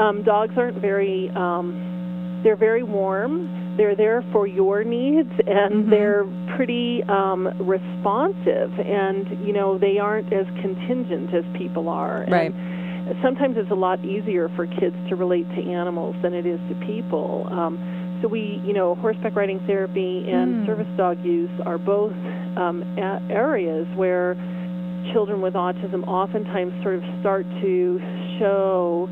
um, dogs aren't very. Um, they're very warm. They're there for your needs, and they're pretty um, responsive. And you know, they aren't as contingent as people are. Right. And sometimes it's a lot easier for kids to relate to animals than it is to people. Um, so we, you know, horseback riding therapy and Mm. service dog use are both um, a- areas where children with autism oftentimes sort of start to show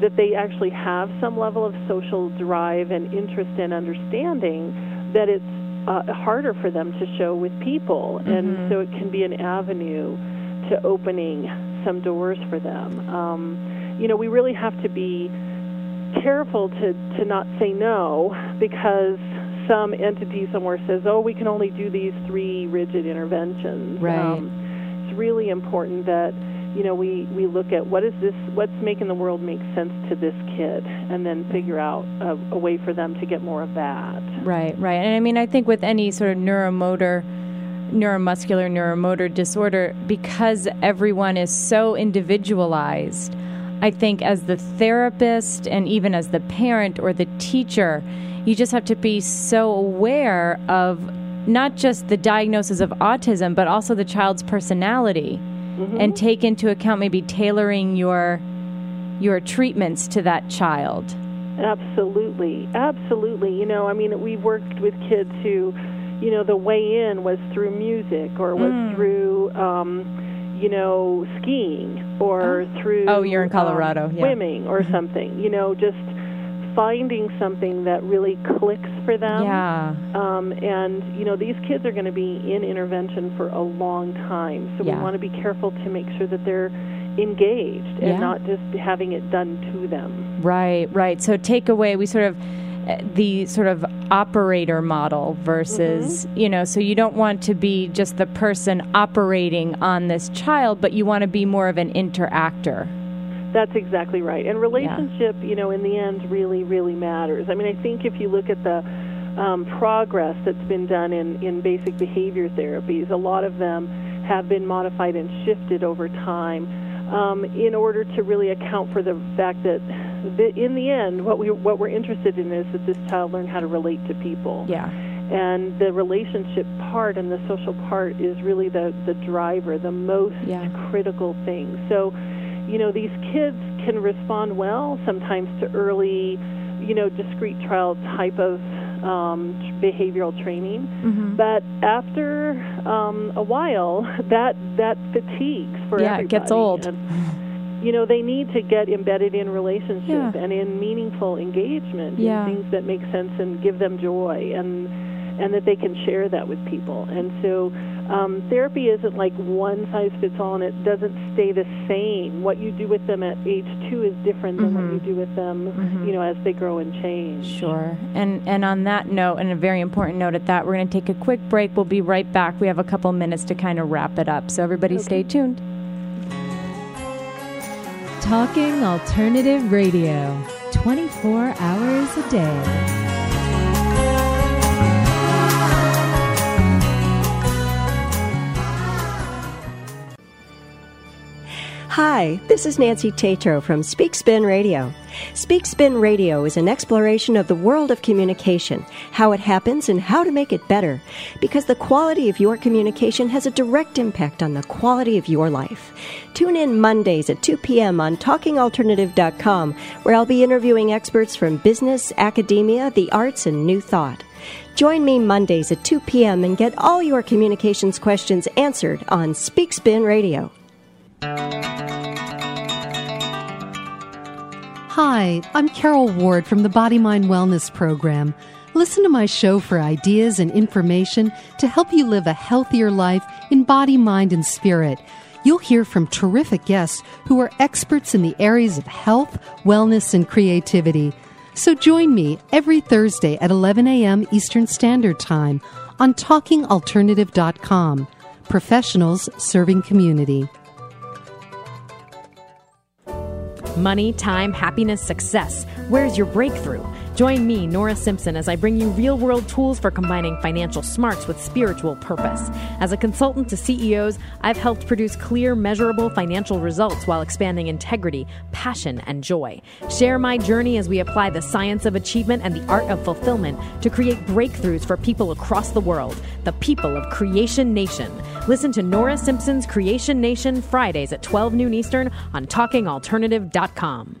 that they actually have some level of social drive and interest and understanding that it's uh, harder for them to show with people, Mhm. and so it can be an avenue to opening some doors for them. Um, you know, we really have to be careful to to not say no because some entity somewhere says, "Oh, we can only do these three rigid interventions." Right. Um, it's really important that you know we we look at what is this, what's making the world make sense to this kid, and then figure out a, a way for them to get more of that. Right, right. And I mean, I think with any sort of neuromotor, neuromuscular, neuromotor disorder, because everyone is so individualized, I think as the therapist and even as the parent or the teacher, you just have to be so aware of not just the diagnosis of autism, but also the child's personality and take into account maybe tailoring your your treatments to that child. Absolutely, absolutely. You know, I mean, we've worked with kids who, you know, the way in was through music or was Mm. through, um, you know, skiing or through. Oh, you're in um, Colorado, yeah. Swimming or something. You know, just finding something that really clicks for them. Yeah. Um, and you know, these kids are going to be in intervention for a long time, so Yeah. we want to be careful to make sure that they're engaged and Yeah. not just having it done to them. Right, right. So take away, we sort of the sort of operator model versus, you know, so you don't want to be just the person operating on this child, but you want to be more of an interactor. That's exactly right. And relationship, you know, in the end, really, really matters. I mean, I think if you look at the um, progress that's been done in, in basic behavior therapies, a lot of them have been modified and shifted over time um, in order to really account for the fact that, in the end, what we what we're interested in is that this child learn how to relate to people. Yeah. And the relationship part and the social part is really the the driver, the most Yeah. critical thing. So, you know, these kids can respond well sometimes to early, you know, discrete trial type of um, behavioral training. Mhm. But after um, a while, [LAUGHS] that that fatigues for Yeah, everybody. it gets old. And, you know, they need to get embedded in relationship Yeah. and in meaningful engagement, Yeah. in things that make sense and give them joy, and and that they can share that with people. And so, um, therapy isn't like one size fits all, and it doesn't stay the same. What you do with them at age two is different than what Mhm. you do with them, Mhm. you know, as they grow and change. Sure. And and on that note, and a very important note at that, we're going to take a quick break. We'll be right back. We have a couple minutes to kind of wrap it up. So everybody stay tuned. Talking Alternative Radio, 24 hours a day. Hi, this is Nancy Tatro from Speak Spin Radio. Speak Spin Radio is an exploration of the world of communication, how it happens, and how to make it better. Because the quality of your communication has a direct impact on the quality of your life. Tune in Mondays at 2 p.m. on TalkingAlternative.com, where I'll be interviewing experts from business, academia, the arts, and new thought. Join me Mondays at 2 p.m. and get all your communications questions answered on Speak Spin Radio. Hi, I'm Carol Ward from the Body Mind Wellness Program. Listen to my show for ideas and information to help you live a healthier life in body, mind, and spirit. You'll hear from terrific guests who are experts in the areas of health, wellness, and creativity. So join me every Thursday at 11 a.m. Eastern Standard Time on TalkingAlternative.com. Professionals serving community. Money, time, happiness, success. Where's your breakthrough? Join me, Nora Simpson, as I bring you real world tools for combining financial smarts with spiritual purpose. As a consultant to CEOs, I've helped produce clear, measurable financial results while expanding integrity, passion, and joy. Share my journey as we apply the science of achievement and the art of fulfillment to create breakthroughs for people across the world, the people of Creation Nation. Listen to Nora Simpson's Creation Nation Fridays at 12 noon Eastern on TalkingAlternative.com.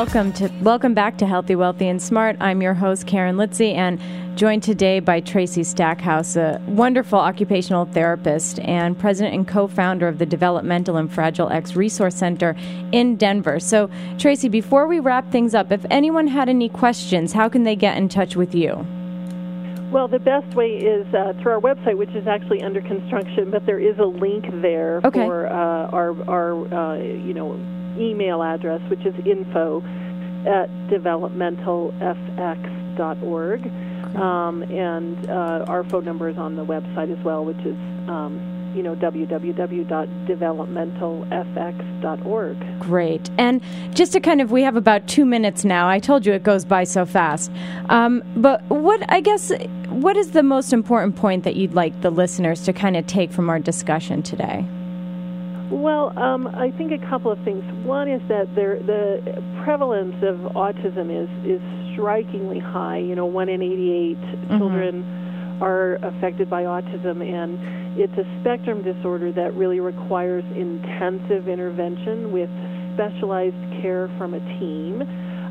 welcome to welcome back to Healthy, Wealthy, and Smart. I'm your host Karen Litzy, and joined today by Tracy Stackhouse, a wonderful occupational therapist and president and co-founder of the Developmental and Fragile X Resource Center in Denver. So, Tracy, before we wrap things up, if anyone had any questions, how can they get in touch with you? Well, the best way is uh, through our website, which is actually under construction, but there is a link there Okay. for uh, our our uh, you know email address, which is info at developmentalfx.org, um, and uh, our phone number is on the website as well, which is um, you know www.developmentalfx.org. Great. And just to kind of, we have about two minutes now. I told you it goes by so fast. Um, but what, I guess, what is the most important point that you'd like the listeners to kind of take from our discussion today? Well, um, I think a couple of things. One is that there, the prevalence of autism is is strikingly high. You know, one in 88 children are affected by autism, and it's a spectrum disorder that really requires intensive intervention with specialized care from a team.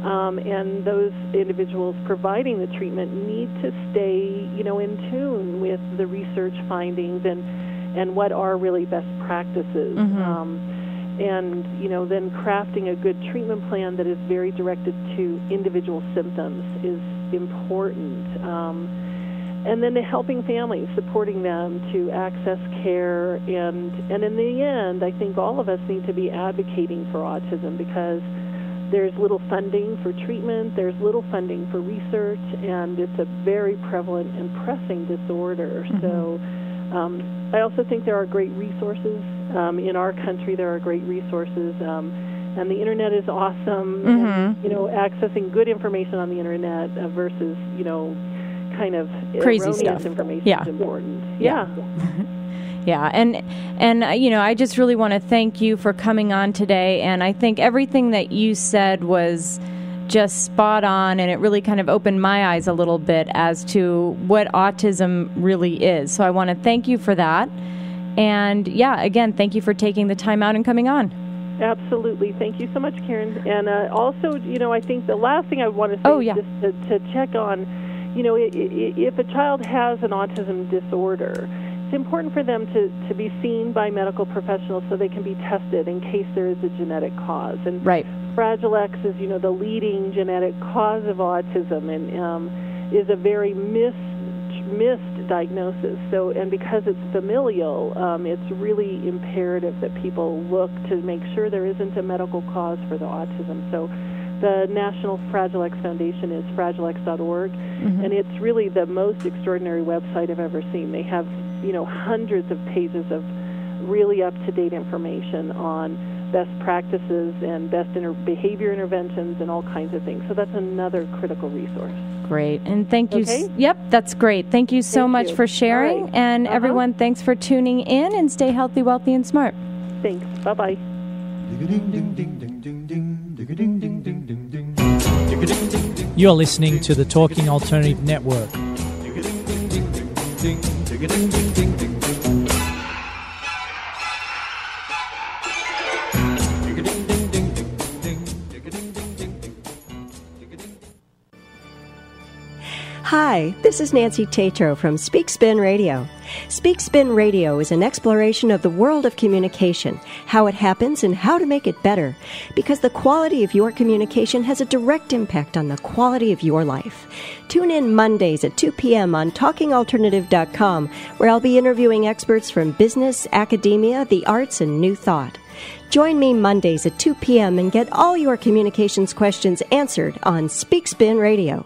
Um, and those individuals providing the treatment need to stay, you know, in tune with the research findings and and what are really best practices. Mhm. Um, and you know, then crafting a good treatment plan that is very directed to individual symptoms is important. Um, and then helping families, supporting them to access care, and and in the end, I think all of us need to be advocating for autism because there's little funding for treatment, there's little funding for research, and it's a very prevalent and pressing disorder. So. Um, I also think there are great resources um, in our country. There are great resources, um, and the internet is awesome. Mhm. And, you know, accessing good information on the internet uh, versus you know, kind of Crazy erroneous stuff. information Yeah. is important. Yeah. Yeah, [LAUGHS] and and uh, you know, I just really want to thank you for coming on today and I think everything that you said was just spot on and it really kind of opened my eyes a little bit as to what autism really is. So I want to thank you for that. And yeah, again, thank you for taking the time out and coming on. Absolutely. Thank you so much, Karen. And uh, also, you know, I think the last thing I want to say Oh, is yeah. just to, to check on, you know, if a child has an autism disorder, it's important for them to, to be seen by medical professionals so they can be tested in case there is a genetic cause. And Right. Fragile X is, you know, the leading genetic cause of autism and um, is a very mis- missed diagnosis. So, and because it's familial, um, it's really imperative that people look to make sure there isn't a medical cause for the autism. So, the National Fragile X Foundation is fragilex.org, Mhm. and it's really the most extraordinary website I've ever seen. They have, you know, hundreds of pages of really up-to-date information on best practices and best inter- behavior interventions and all kinds of things. So that's another critical resource. Great. And thank you. s- Yep, that's great. Thank you so Thank much you. for sharing. All right. And Uh-huh. everyone, thanks for tuning in and stay healthy, wealthy, and smart. Thanks. Bye bye. You're listening to the Talking Alternative Network. Hi, this is Nancy Tatro from Speak Spin Radio. Speak Spin Radio is an exploration of the world of communication, how it happens, and how to make it better. Because the quality of your communication has a direct impact on the quality of your life. Tune in Mondays at 2 p.m. on TalkingAlternative.com, where I'll be interviewing experts from business, academia, the arts, and new thought. Join me Mondays at 2 p.m. and get all your communications questions answered on Speak Spin Radio.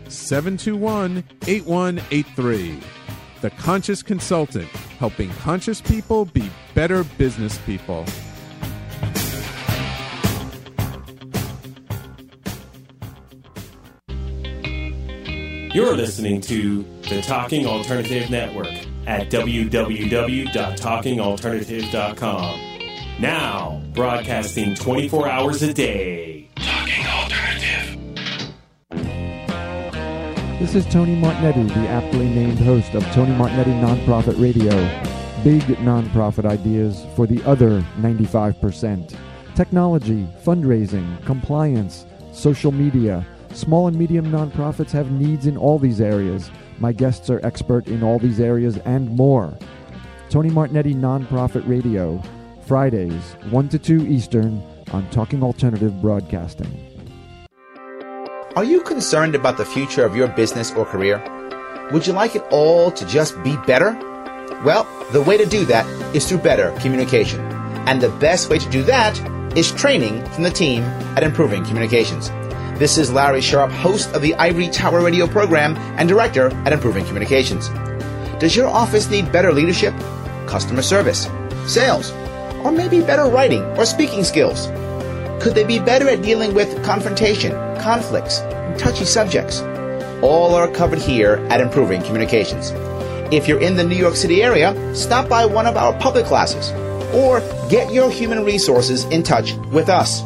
721 8183. The Conscious Consultant, helping conscious people be better business people. You're listening to the Talking Alternative Network at www.talkingalternative.com. Now, broadcasting 24 hours a day. This is Tony Martignetti, the aptly named host of Tony Martignetti Nonprofit Radio. Big nonprofit ideas for the other 95%. Technology, fundraising, compliance, social media. Small and medium nonprofits have needs in all these areas. My guests are expert in all these areas and more. Tony Martignetti Nonprofit Radio, Fridays, 1 to 2 Eastern on Talking Alternative Broadcasting. Are you concerned about the future of your business or career? Would you like it all to just be better? Well, the way to do that is through better communication. And the best way to do that is training from the team at Improving Communications. This is Larry Sharpe, host of the Ivory Tower Radio program and director at Improving Communications. Does your office need better leadership, customer service, sales, or maybe better writing or speaking skills? Could they be better at dealing with confrontation, conflicts, and touchy subjects. All are covered here at Improving Communications. If you're in the New York City area, stop by one of our public classes or get your human resources in touch with us.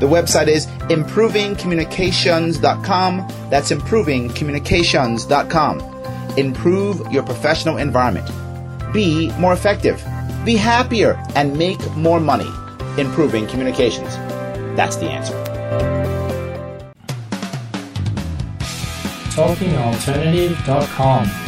The website is improvingcommunications.com. That's improvingcommunications.com. Improve your professional environment. Be more effective. Be happier and make more money. Improving communications. That's the answer. TalkingAlternative.com